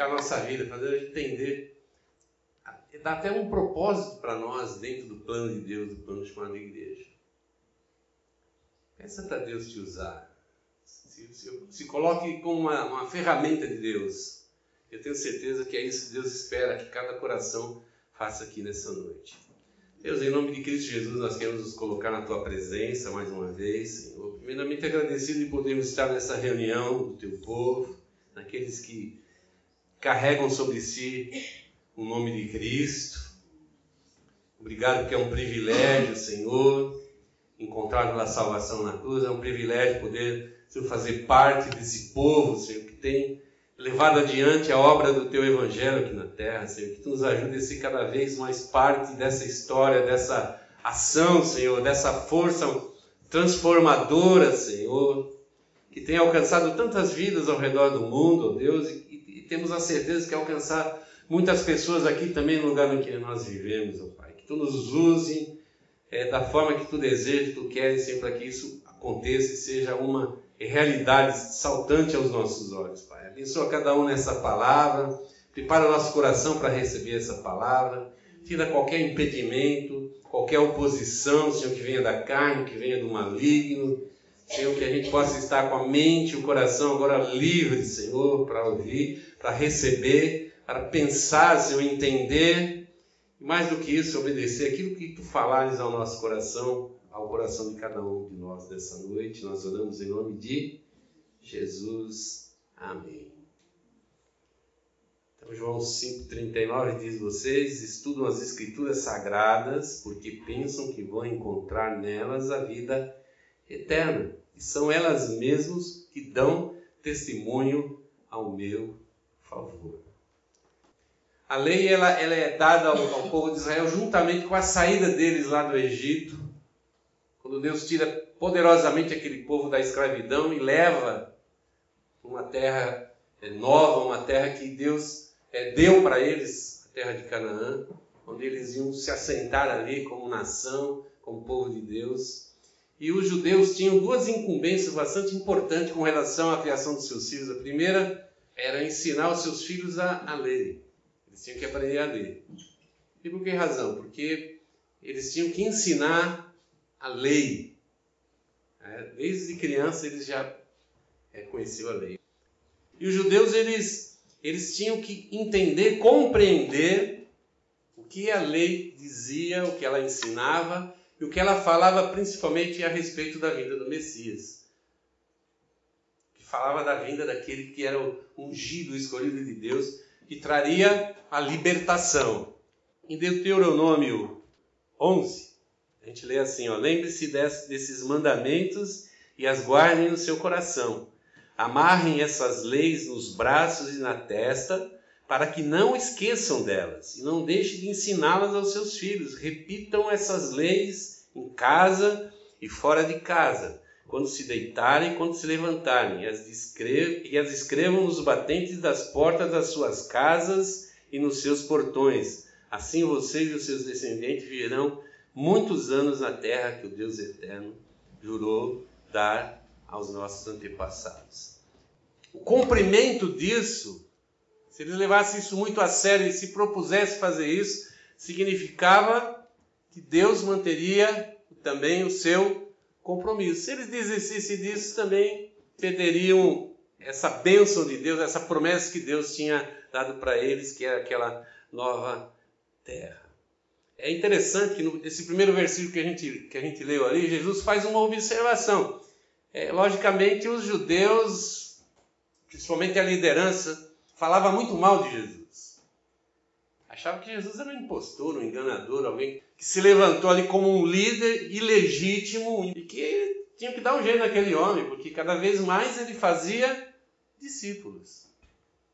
edificar a nossa vida, fazer a gente entender. Dá até um propósito para nós dentro do plano de Deus, do plano chamado igreja. Peça para Deus te usar. Se, se, se coloque como uma, uma ferramenta de Deus. Eu tenho certeza que é isso que Deus espera que cada coração faça aqui nessa noite. Deus, em nome de Cristo Jesus, nós queremos nos colocar na tua presença mais uma vez, Senhor. Primeiramente agradecido de podermos estar nessa reunião do teu povo, naqueles que carregam sobre si o nome de Cristo. Obrigado porque é um privilégio, Senhor, encontrar a salvação na cruz. É um privilégio poder Senhor, fazer parte desse povo, Senhor, que tem levado adiante a obra do Teu Evangelho aqui na terra, Senhor. Que Tu nos ajude a ser cada vez mais parte dessa história, dessa ação, Senhor, dessa força transformadora, Senhor, que tem alcançado tantas vidas ao redor do mundo, ó Deus, e, temos a certeza que alcançar muitas pessoas aqui também no lugar em que nós vivemos, ó Pai. Que Tu nos use é, da forma que Tu desejas, Tu queres, sempre para que isso aconteça e seja uma realidade saltante aos nossos olhos, Pai. Abençoa cada um nessa palavra, prepara o nosso coração para receber essa palavra, tira qualquer impedimento, qualquer oposição, Senhor, que venha da carne, que venha do maligno, Senhor, que a gente possa estar com a mente e o coração agora livre, Senhor, para ouvir, para receber, para pensar, Senhor, entender, e mais do que isso, obedecer aquilo que Tu falares ao nosso coração, ao coração de cada um de nós dessa noite. Nós oramos em nome de Jesus. Amém. Então, João 5,39 diz: Vocês estudam as Escrituras Sagradas porque pensam que vão encontrar nelas a vida eterna. E são elas mesmas que dão testemunho ao meu favor. A lei ela, ela é dada ao, ao povo de Israel juntamente com a saída deles lá do Egito quando Deus tira poderosamente aquele povo da escravidão e leva uma terra é, nova, uma terra que Deus é, deu para eles, a terra de Canaã, onde eles iam se assentar ali como nação, como povo de Deus. E os judeus tinham duas incumbências bastante importantes com relação à criação dos seus filhos. A primeira era ensinar os seus filhos a, a. Eles tinham que aprender a ler. E por que razão? Porque eles tinham que ensinar a lei. É, desde criança eles já é, conheciam a lei. E os judeus eles, eles tinham que entender, compreender o que a lei dizia, o que ela ensinava e o que ela falava principalmente a respeito da vinda do Messias. Que falava da vinda daquele que era o ungido, o escolhido de Deus, que traria a libertação. Em Deuteronômio 11, a gente lê assim, lembre-se desses mandamentos e as guardem no seu coração. Amarrem essas leis nos braços e na testa, para que não esqueçam delas e não deixem de ensiná-las aos seus filhos. Repitam essas leis em casa e fora de casa, quando se deitarem e quando se levantarem, e as, e as escrevam nos batentes das portas das suas casas e nos seus portões. Assim vocês e os seus descendentes virão muitos anos na terra que o Deus eterno jurou dar aos nossos antepassados. O cumprimento disso, se eles levassem isso muito a sério e se propusessem fazer isso, significava que Deus manteria também o seu compromisso. Se eles desistissem disso, também perderiam essa bênção de Deus, essa promessa que Deus tinha dado para eles, que era aquela nova terra. É interessante que nesse primeiro versículo que a gente, que a gente leu ali, Jesus faz uma observação. É, logicamente, os judeus, principalmente a liderança, falava muito mal de Jesus. Achava que Jesus era um impostor, um enganador, alguém que se levantou ali como um líder ilegítimo e que tinha que dar um jeito naquele homem, porque cada vez mais ele fazia discípulos.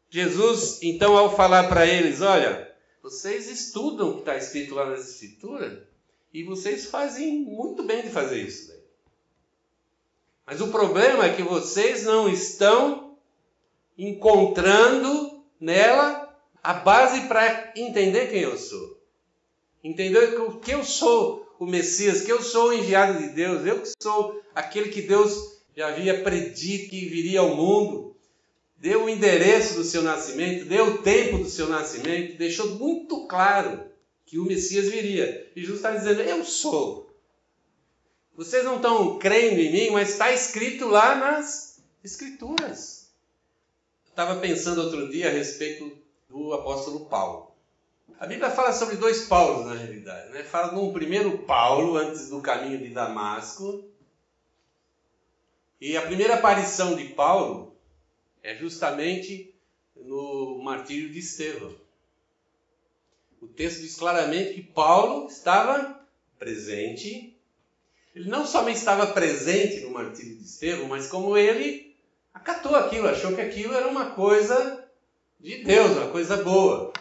Jesus, então, ao falar para eles: Olha, vocês estudam o que está escrito lá nas Escrituras e vocês fazem muito bem de fazer isso. Daí. Mas o problema é que vocês não estão encontrando nela a base para entender quem eu sou. Entender que eu sou o Messias, que eu sou o enviado de Deus, eu que sou aquele que Deus já havia predito que viria ao mundo. deu o endereço do seu nascimento, deu o tempo do seu nascimento, deixou muito claro que o Messias viria. E Jesus está dizendo: Eu sou. Vocês não estão crendo em mim, mas está escrito lá nas Escrituras. Estava pensando outro dia a respeito do apóstolo Paulo. A Bíblia fala sobre dois Paulos na realidade. Né? Fala de um primeiro Paulo antes do caminho de Damasco. E a primeira aparição de Paulo é justamente no martírio de Estevão. O texto diz claramente que Paulo estava presente ele não somente estava presente no martírio de Estevão, mas como ele acatou aquilo, achou que aquilo era uma coisa de Deus, uma coisa boa.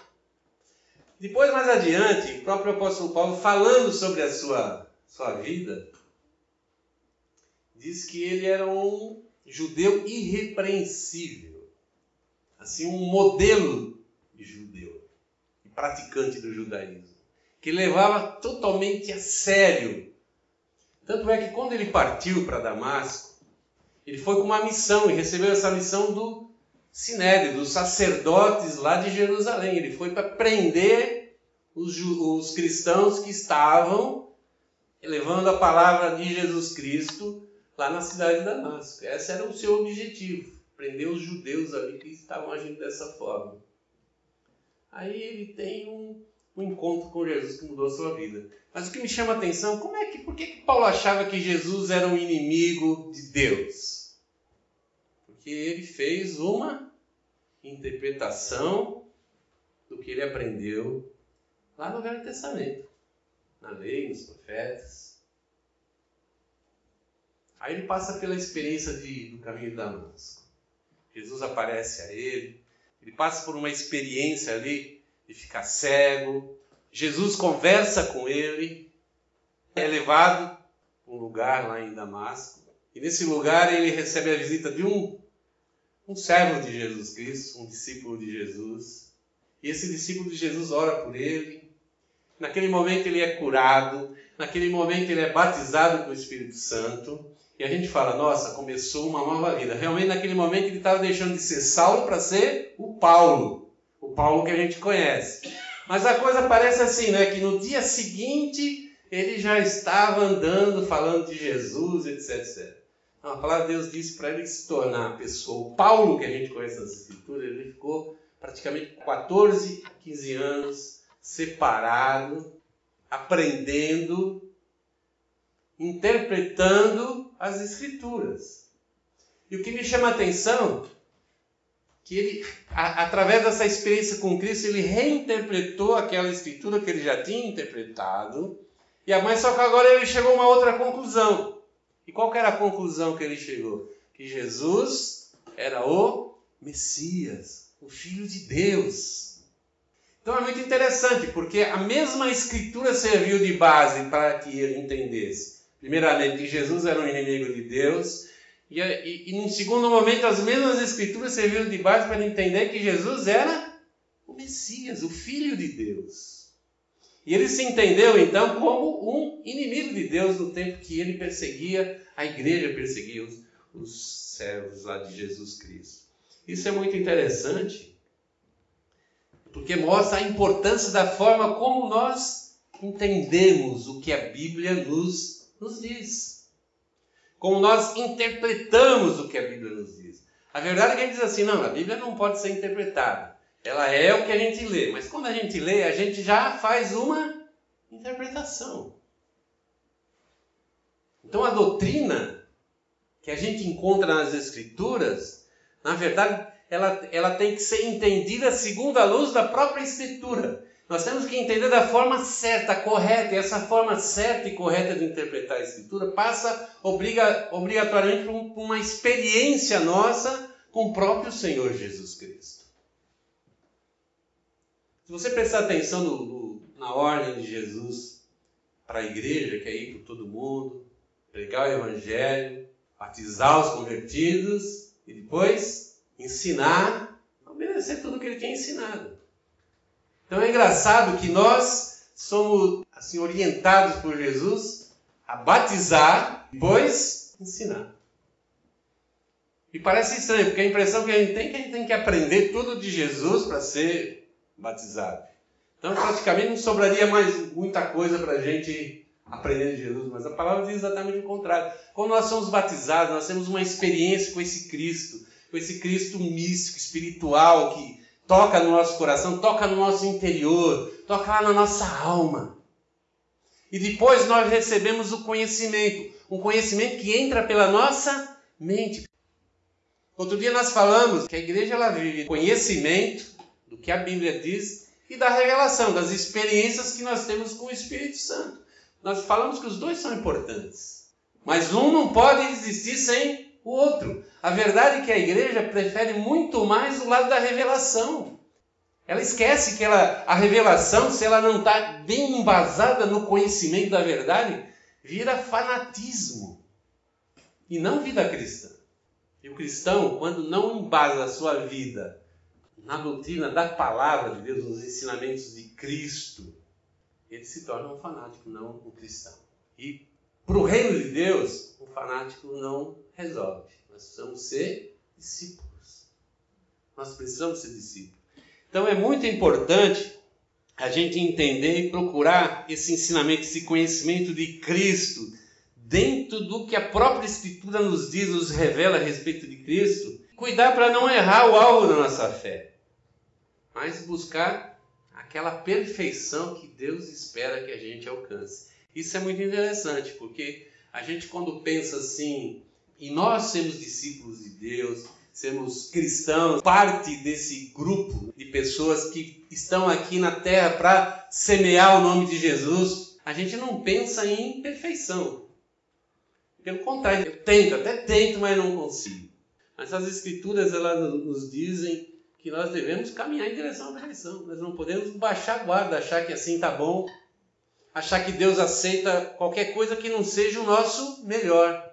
Depois, mais adiante, o próprio apóstolo Paulo, falando sobre a sua, sua vida, diz que ele era um judeu irrepreensível, assim, um modelo de judeu e praticante do judaísmo, que levava totalmente a sério tanto é que quando ele partiu para Damasco, ele foi com uma missão e recebeu essa missão do Sinédrio, dos sacerdotes lá de Jerusalém. Ele foi para prender os, os cristãos que estavam levando a palavra de Jesus Cristo lá na cidade de Damasco. Esse era o seu objetivo, prender os judeus ali que estavam agindo dessa forma. Aí ele tem um, um encontro com Jesus que mudou a sua vida. Mas o que me chama a atenção, como é que, por que, que Paulo achava que Jesus era um inimigo de Deus? Porque ele fez uma interpretação do que ele aprendeu lá no Velho Testamento, na lei, nos profetas. Aí ele passa pela experiência de, do caminho de Damasco. Jesus aparece a ele, ele passa por uma experiência ali de ficar cego. Jesus conversa com ele, é levado a um lugar lá em Damasco. E nesse lugar ele recebe a visita de um, um servo de Jesus Cristo, um discípulo de Jesus. E esse discípulo de Jesus ora por ele. Naquele momento ele é curado, naquele momento ele é batizado com o Espírito Santo. E a gente fala, nossa, começou uma nova vida. Realmente naquele momento ele estava deixando de ser Saulo para ser o Paulo o Paulo que a gente conhece. Mas a coisa parece assim, né? Que no dia seguinte ele já estava andando, falando de Jesus, etc, etc. A palavra de Deus disse para ele se tornar a pessoa. O Paulo que a gente conhece nas Escrituras, ele ficou praticamente 14 a 15 anos separado, aprendendo, interpretando as Escrituras. E o que me chama a atenção que ele, a, através dessa experiência com Cristo, ele reinterpretou aquela escritura que ele já tinha interpretado, e a mãe só que agora ele chegou a uma outra conclusão. E qual era a conclusão que ele chegou? Que Jesus era o Messias, o Filho de Deus. Então é muito interessante, porque a mesma escritura serviu de base para que ele entendesse. Primeiramente, que Jesus era um inimigo de Deus, e, e, e num segundo momento, as mesmas escrituras serviram de base para entender que Jesus era o Messias, o Filho de Deus. E ele se entendeu então como um inimigo de Deus no tempo que ele perseguia, a igreja perseguia os, os servos lá de Jesus Cristo. Isso é muito interessante, porque mostra a importância da forma como nós entendemos o que a Bíblia nos, nos diz como nós interpretamos o que a Bíblia nos diz. A verdade é que gente diz assim, não, a Bíblia não pode ser interpretada. Ela é o que a gente lê, mas quando a gente lê, a gente já faz uma interpretação. Então a doutrina que a gente encontra nas Escrituras, na verdade, ela, ela tem que ser entendida segundo a luz da própria Escritura. Nós temos que entender da forma certa, correta, e essa forma certa e correta de interpretar a Escritura passa obriga, obrigatoriamente por uma experiência nossa com o próprio Senhor Jesus Cristo. Se você prestar atenção no, no, na ordem de Jesus para a igreja, que é ir por todo mundo, pregar o Evangelho, batizar os convertidos e depois ensinar, obedecer tudo o que ele tinha ensinado. Então é engraçado que nós somos assim orientados por Jesus a batizar, depois ensinar. E parece estranho, porque a impressão que a gente tem é que a gente tem que aprender tudo de Jesus para ser batizado. Então, praticamente não sobraria mais muita coisa para a gente aprender de Jesus, mas a palavra diz exatamente o contrário. Quando nós somos batizados, nós temos uma experiência com esse Cristo, com esse Cristo místico, espiritual, que toca no nosso coração, toca no nosso interior, toca lá na nossa alma. E depois nós recebemos o conhecimento, um conhecimento que entra pela nossa mente. Outro dia nós falamos que a igreja ela vive conhecimento do que a Bíblia diz e da revelação, das experiências que nós temos com o Espírito Santo. Nós falamos que os dois são importantes, mas um não pode existir sem o outro. A verdade é que a igreja prefere muito mais o lado da revelação. Ela esquece que ela, a revelação, se ela não está bem embasada no conhecimento da verdade, vira fanatismo e não vida cristã. E o cristão, quando não embasa a sua vida na doutrina da palavra de Deus, nos ensinamentos de Cristo, ele se torna um fanático, não um cristão. E para o reino de Deus, um fanático não resolve. Nós precisamos ser discípulos. Nós precisamos ser discípulos. Então é muito importante a gente entender e procurar esse ensinamento, esse conhecimento de Cristo dentro do que a própria Escritura nos diz, nos revela a respeito de Cristo. Cuidar para não errar o alvo da nossa fé mas buscar aquela perfeição que Deus espera que a gente alcance. Isso é muito interessante, porque a gente quando pensa assim, e nós sermos discípulos de Deus, sermos cristãos, parte desse grupo de pessoas que estão aqui na terra para semear o nome de Jesus, a gente não pensa em perfeição. Pelo contrário, eu tento, até tento, mas não consigo. Mas as escrituras elas nos dizem que nós devemos caminhar em direção à perfeição. Nós não podemos baixar a guarda, achar que assim está bom, achar que Deus aceita qualquer coisa que não seja o nosso melhor.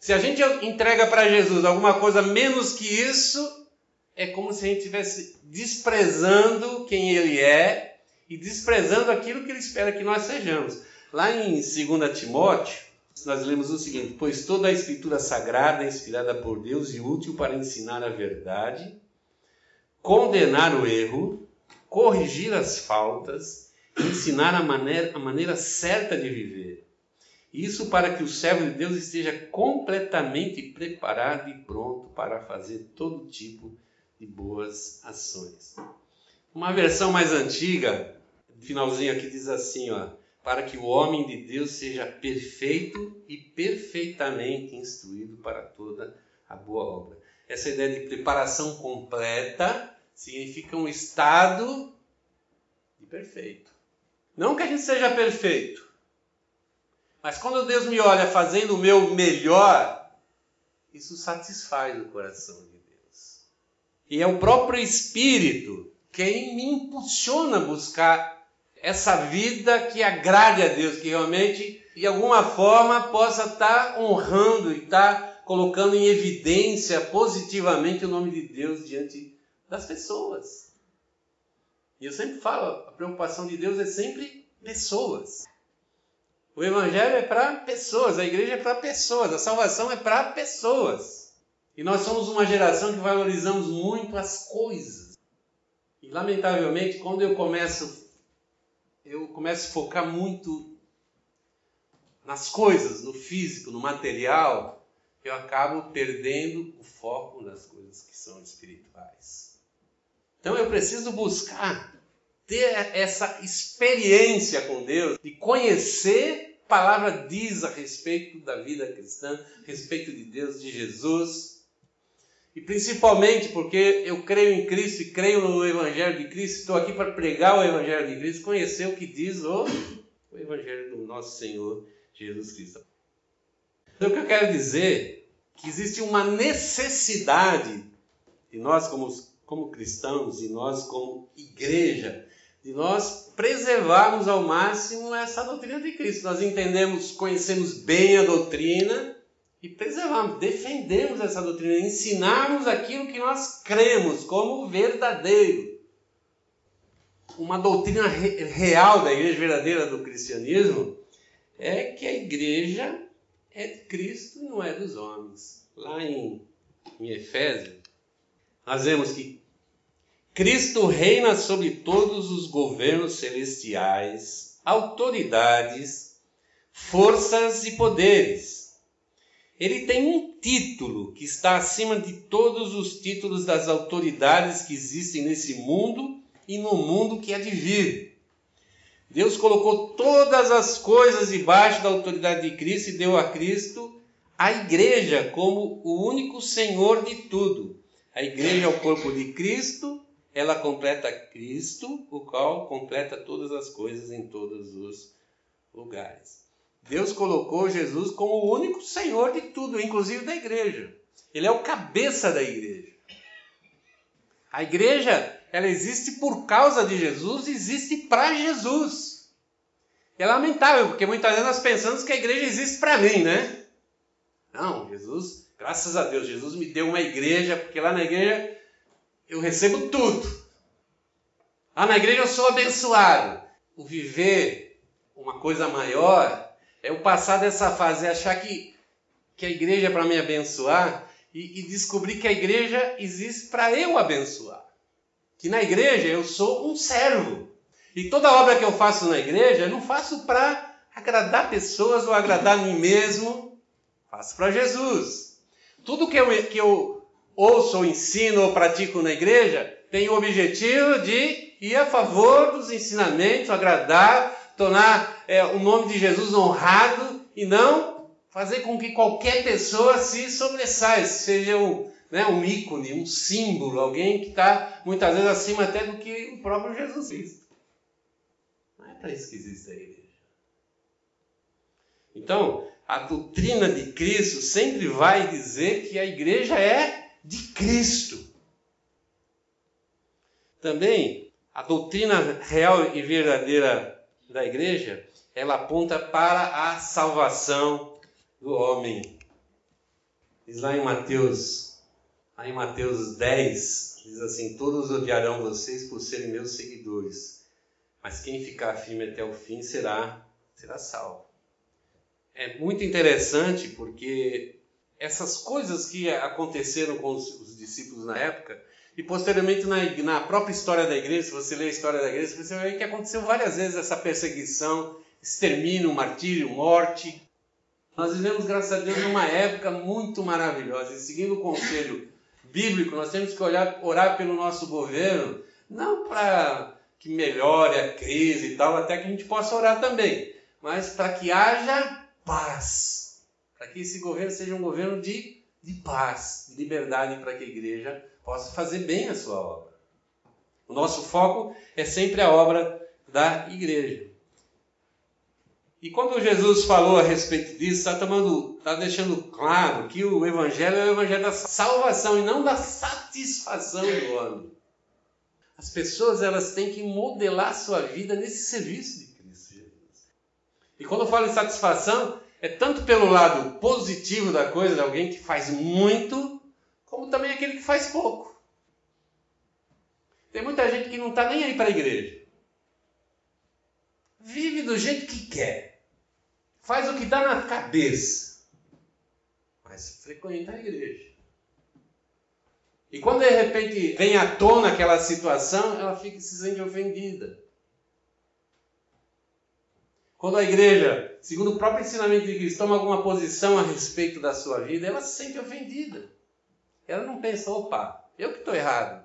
Se a gente entrega para Jesus alguma coisa menos que isso, é como se a gente estivesse desprezando quem Ele é e desprezando aquilo que Ele espera que nós sejamos. Lá em 2 Timóteo, nós lemos o seguinte: Pois toda a Escritura sagrada é inspirada por Deus e útil para ensinar a verdade condenar o erro, corrigir as faltas, ensinar a maneira, a maneira certa de viver. Isso para que o servo de Deus esteja completamente preparado e pronto para fazer todo tipo de boas ações. Uma versão mais antiga, finalzinho aqui diz assim, ó, para que o homem de Deus seja perfeito e perfeitamente instruído para toda a boa obra. Essa ideia de preparação completa significa um estado de perfeito. Não que a gente seja perfeito, mas quando Deus me olha fazendo o meu melhor, isso satisfaz o coração de Deus. E é o próprio Espírito quem me impulsiona a buscar essa vida que agrade a Deus, que realmente, de alguma forma, possa estar honrando e estar colocando em evidência positivamente o nome de Deus diante das pessoas. E eu sempre falo, a preocupação de Deus é sempre pessoas. O Evangelho é para pessoas, a igreja é para pessoas, a salvação é para pessoas. E nós somos uma geração que valorizamos muito as coisas. E lamentavelmente, quando eu começo, eu começo a focar muito nas coisas, no físico, no material, eu acabo perdendo o foco nas coisas que são espirituais. Então eu preciso buscar ter essa experiência com Deus e conhecer a palavra diz a respeito da vida cristã, a respeito de Deus, de Jesus. E principalmente porque eu creio em Cristo e creio no Evangelho de Cristo, estou aqui para pregar o Evangelho de Cristo, conhecer o que diz o, o Evangelho do nosso Senhor Jesus Cristo. Então o que eu quero dizer é que existe uma necessidade de nós, como como cristãos e nós como igreja, de nós preservarmos ao máximo essa doutrina de Cristo. Nós entendemos, conhecemos bem a doutrina e preservamos, defendemos essa doutrina, ensinarmos aquilo que nós cremos como verdadeiro. Uma doutrina real da igreja verdadeira do cristianismo é que a igreja é de Cristo e não é dos homens. Lá em em Efésios, nós vemos que Cristo reina sobre todos os governos celestiais, autoridades, forças e poderes. Ele tem um título que está acima de todos os títulos das autoridades que existem nesse mundo e no mundo que há de vir. Deus colocou todas as coisas debaixo da autoridade de Cristo e deu a Cristo a igreja como o único Senhor de tudo. A igreja é o corpo de Cristo, ela completa Cristo, o qual completa todas as coisas em todos os lugares. Deus colocou Jesus como o único Senhor de tudo, inclusive da igreja. Ele é o cabeça da igreja. A igreja, ela existe por causa de Jesus, existe para Jesus. É lamentável, porque muitas vezes nós pensamos que a igreja existe para mim, né? Não, Jesus, graças a Deus, Jesus me deu uma igreja, porque lá na igreja eu recebo tudo. Lá na igreja eu sou abençoado. O viver uma coisa maior é o passar dessa fase, achar que, que a igreja é para me abençoar e, e descobrir que a igreja existe para eu abençoar. Que na igreja eu sou um servo. E toda obra que eu faço na igreja, eu não faço para agradar pessoas ou agradar a mim mesmo Faço para Jesus. Tudo que eu, que eu ouço, ou ensino ou pratico na igreja tem o objetivo de ir a favor dos ensinamentos, agradar, tornar é, o nome de Jesus honrado e não fazer com que qualquer pessoa se sobressaia, seja um, né, um ícone, um símbolo, alguém que está muitas vezes acima até do que o próprio Jesus Cristo. Não é para isso que existe a igreja. Então, a doutrina de Cristo sempre vai dizer que a igreja é de Cristo. Também, a doutrina real e verdadeira da igreja, ela aponta para a salvação do homem. Diz lá em Mateus, lá em Mateus 10, diz assim: Todos odiarão vocês por serem meus seguidores, mas quem ficar firme até o fim será será salvo é muito interessante porque essas coisas que aconteceram com os, os discípulos na época, e posteriormente na, na, própria história da igreja, se você ler a história da igreja, você vai ver que aconteceu várias vezes essa perseguição, extermínio, martírio, morte. Nós vivemos, graças a Deus, numa época muito maravilhosa. E seguindo o conselho bíblico, nós temos que olhar, orar pelo nosso governo, não para que melhore a crise e tal, até que a gente possa orar também, mas para que haja paz. Para que esse governo seja um governo de, de paz, de liberdade, para que a igreja possa fazer bem a sua obra. O nosso foco é sempre a obra da igreja. E quando Jesus falou a respeito disso, está, está deixando claro que o Evangelho é o Evangelho da salvação e não da satisfação do homem. As pessoas elas têm que modelar sua vida nesse serviço de e quando eu falo em satisfação, é tanto pelo lado positivo da coisa, de alguém que faz muito, como também aquele que faz pouco. Tem muita gente que não está nem aí para a igreja. Vive do jeito que quer. Faz o que dá na cabeça. Mas frequenta a igreja. E quando de repente vem à tona aquela situação, ela fica se sente ofendida. Quando a igreja, segundo o próprio ensinamento de Cristo, toma alguma posição a respeito da sua vida, ela se sente ofendida. Ela não pensa, opa, eu que estou errado.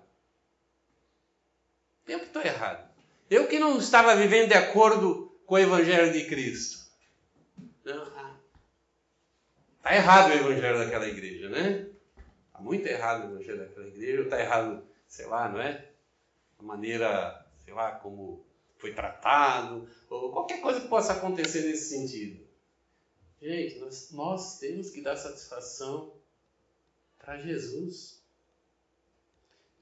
Eu que estou errado. Eu que não estava vivendo de acordo com o Evangelho de Cristo. Está ah, errado o Evangelho daquela igreja, né? Está muito errado o Evangelho daquela igreja, está errado, sei lá, não é? A maneira, sei lá, como foi tratado, ou qualquer coisa que possa acontecer nesse sentido. Gente, nós, nós temos que dar satisfação para Jesus.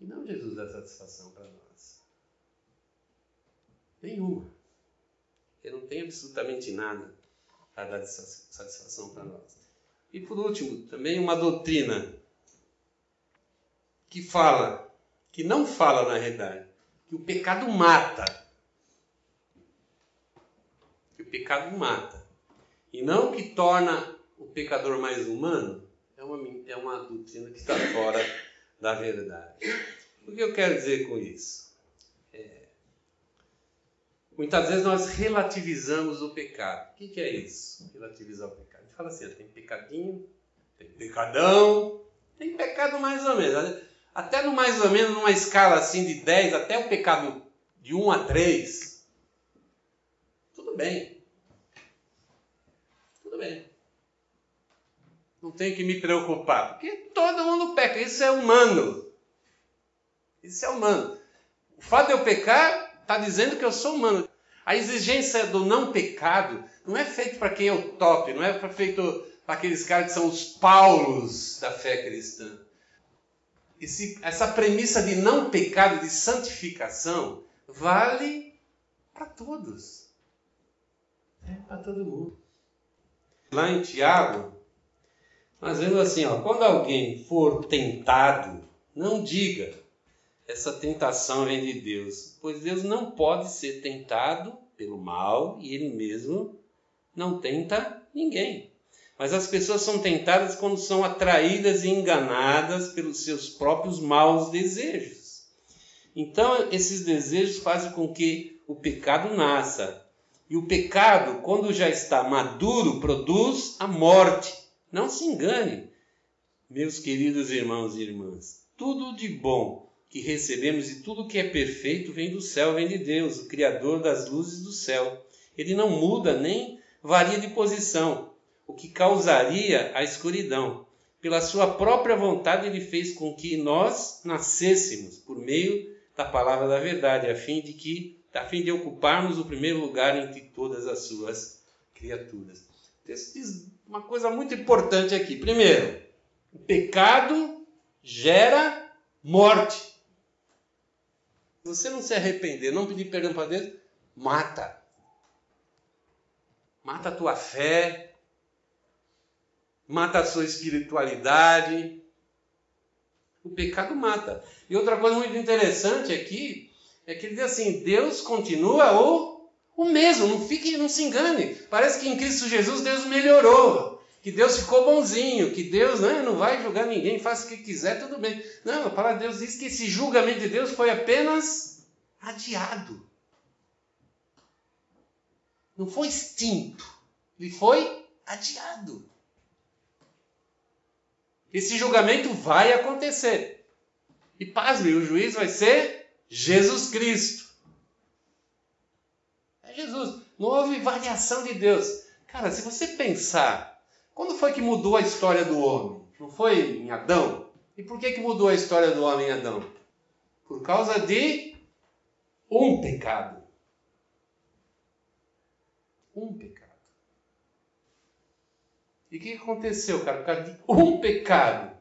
E não Jesus dá satisfação para nós. Nenhuma. Ele não tem absolutamente nada para dar satisfação para nós. E por último, também uma doutrina que fala, que não fala na realidade, que o pecado mata pecado mata. E não que torna o pecador mais humano é uma, é uma doutrina que está fora da verdade. O que eu quero dizer com isso? É, muitas vezes nós relativizamos o pecado. O que, é isso? Relativizar o pecado. A gente fala assim: tem pecadinho, tem pecadão, tem pecado mais ou menos. Até no mais ou menos, numa escala assim de 10, até o pecado de 1 a 3, tudo bem. Tudo bem. Não tenho que me preocupar, porque todo mundo peca, isso é humano. Isso é humano. O fato de eu pecar está dizendo que eu sou humano. A exigência do não pecado não é feito para quem é o top, não é feito para aqueles caras que são os paulos da fé cristã. Esse, essa premissa de não pecado, de santificação, vale para todos. É para todo mundo. Lá em Tiago, nós vemos assim, ó, quando alguém for tentado, não diga, essa tentação vem de Deus, pois Deus não pode ser tentado pelo mal e ele mesmo não tenta ninguém. Mas as pessoas são tentadas quando são atraídas e enganadas pelos seus próprios maus desejos. Então, esses desejos fazem com que o pecado nasça. E o pecado, quando já está maduro, produz a morte. Não se engane, meus queridos irmãos e irmãs. Tudo de bom que recebemos e tudo que é perfeito vem do céu, vem de Deus, o Criador das luzes do céu. Ele não muda nem varia de posição, o que causaria a escuridão. Pela sua própria vontade, ele fez com que nós nascêssemos por meio da palavra da verdade, a fim de que, a fim de ocuparmos o primeiro lugar entre todas as suas criaturas. O texto diz uma coisa muito importante aqui. Primeiro, o pecado gera morte. Se você não se arrepender, não pedir perdão para Deus, mata. Mata a tua fé, mata a sua espiritualidade. O pecado mata. E outra coisa muito interessante aqui é que ele diz assim: Deus continua o, o mesmo, não fique, não se engane. Parece que em Cristo Jesus Deus melhorou, que Deus ficou bonzinho, que Deus né, não vai julgar ninguém, faça o que quiser, tudo bem. Não, a palavra de Deus diz que esse julgamento de Deus foi apenas adiado. Não foi extinto, ele foi adiado. Esse julgamento vai acontecer. E pasme, o juiz vai ser Jesus Cristo. É Jesus. Não houve variação de Deus. Cara, se você pensar, quando foi que mudou a história do homem? Não foi em Adão? E por que, que mudou a história do homem em Adão? Por causa de um pecado. Um pecado. E o que aconteceu, cara? Por causa de um pecado.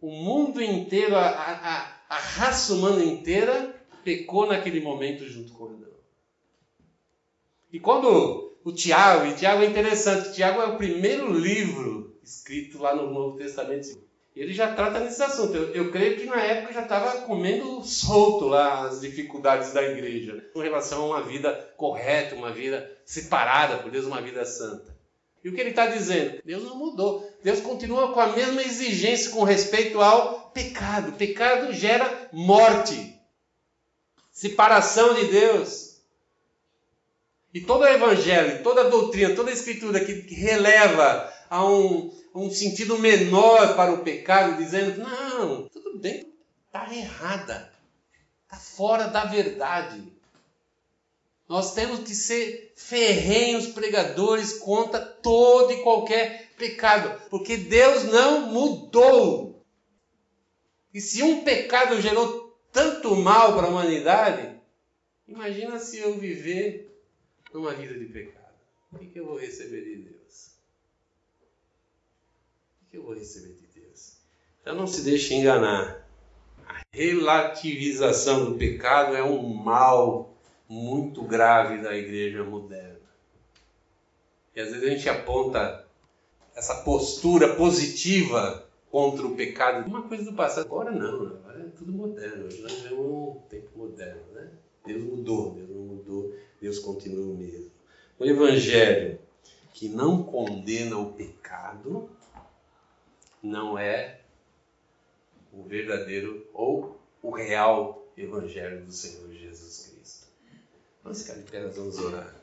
O mundo inteiro, a, a, a raça humana inteira pecou naquele momento junto com Adão. E quando o Tiago, e Tiago é interessante, Tiago é o primeiro livro escrito lá no Novo Testamento ele já trata nesse assunto. Eu, eu creio que na época já estava comendo solto lá as dificuldades da igreja com relação a uma vida correta, uma vida separada por Deus, uma vida santa. E o que ele está dizendo? Deus não mudou. Deus continua com a mesma exigência com respeito ao pecado. pecado gera morte, separação de Deus. E todo o evangelho, toda a doutrina, toda a escritura que releva a um, um sentido menor para o pecado, dizendo: não, tudo bem, está errada, está fora da verdade. Nós temos que ser ferrenhos pregadores contra todo e qualquer pecado, porque Deus não mudou. E se um pecado gerou tanto mal para a humanidade, imagina se eu viver numa vida de pecado. O que eu vou receber de Deus? O que eu vou receber de Deus? Então não se deixe enganar. A relativização do pecado é um mal muito grave da igreja moderna. E às vezes a gente aponta essa postura positiva contra o pecado. Uma coisa do passado, agora não, agora é tudo moderno. Hoje nós vivemos um tempo moderno. Né? Deus mudou, Deus não mudou, Deus continua o mesmo. O Evangelho que não condena o pecado não é o verdadeiro ou o real Evangelho do Senhor Jesus Cristo. De pé, nós vamos orar.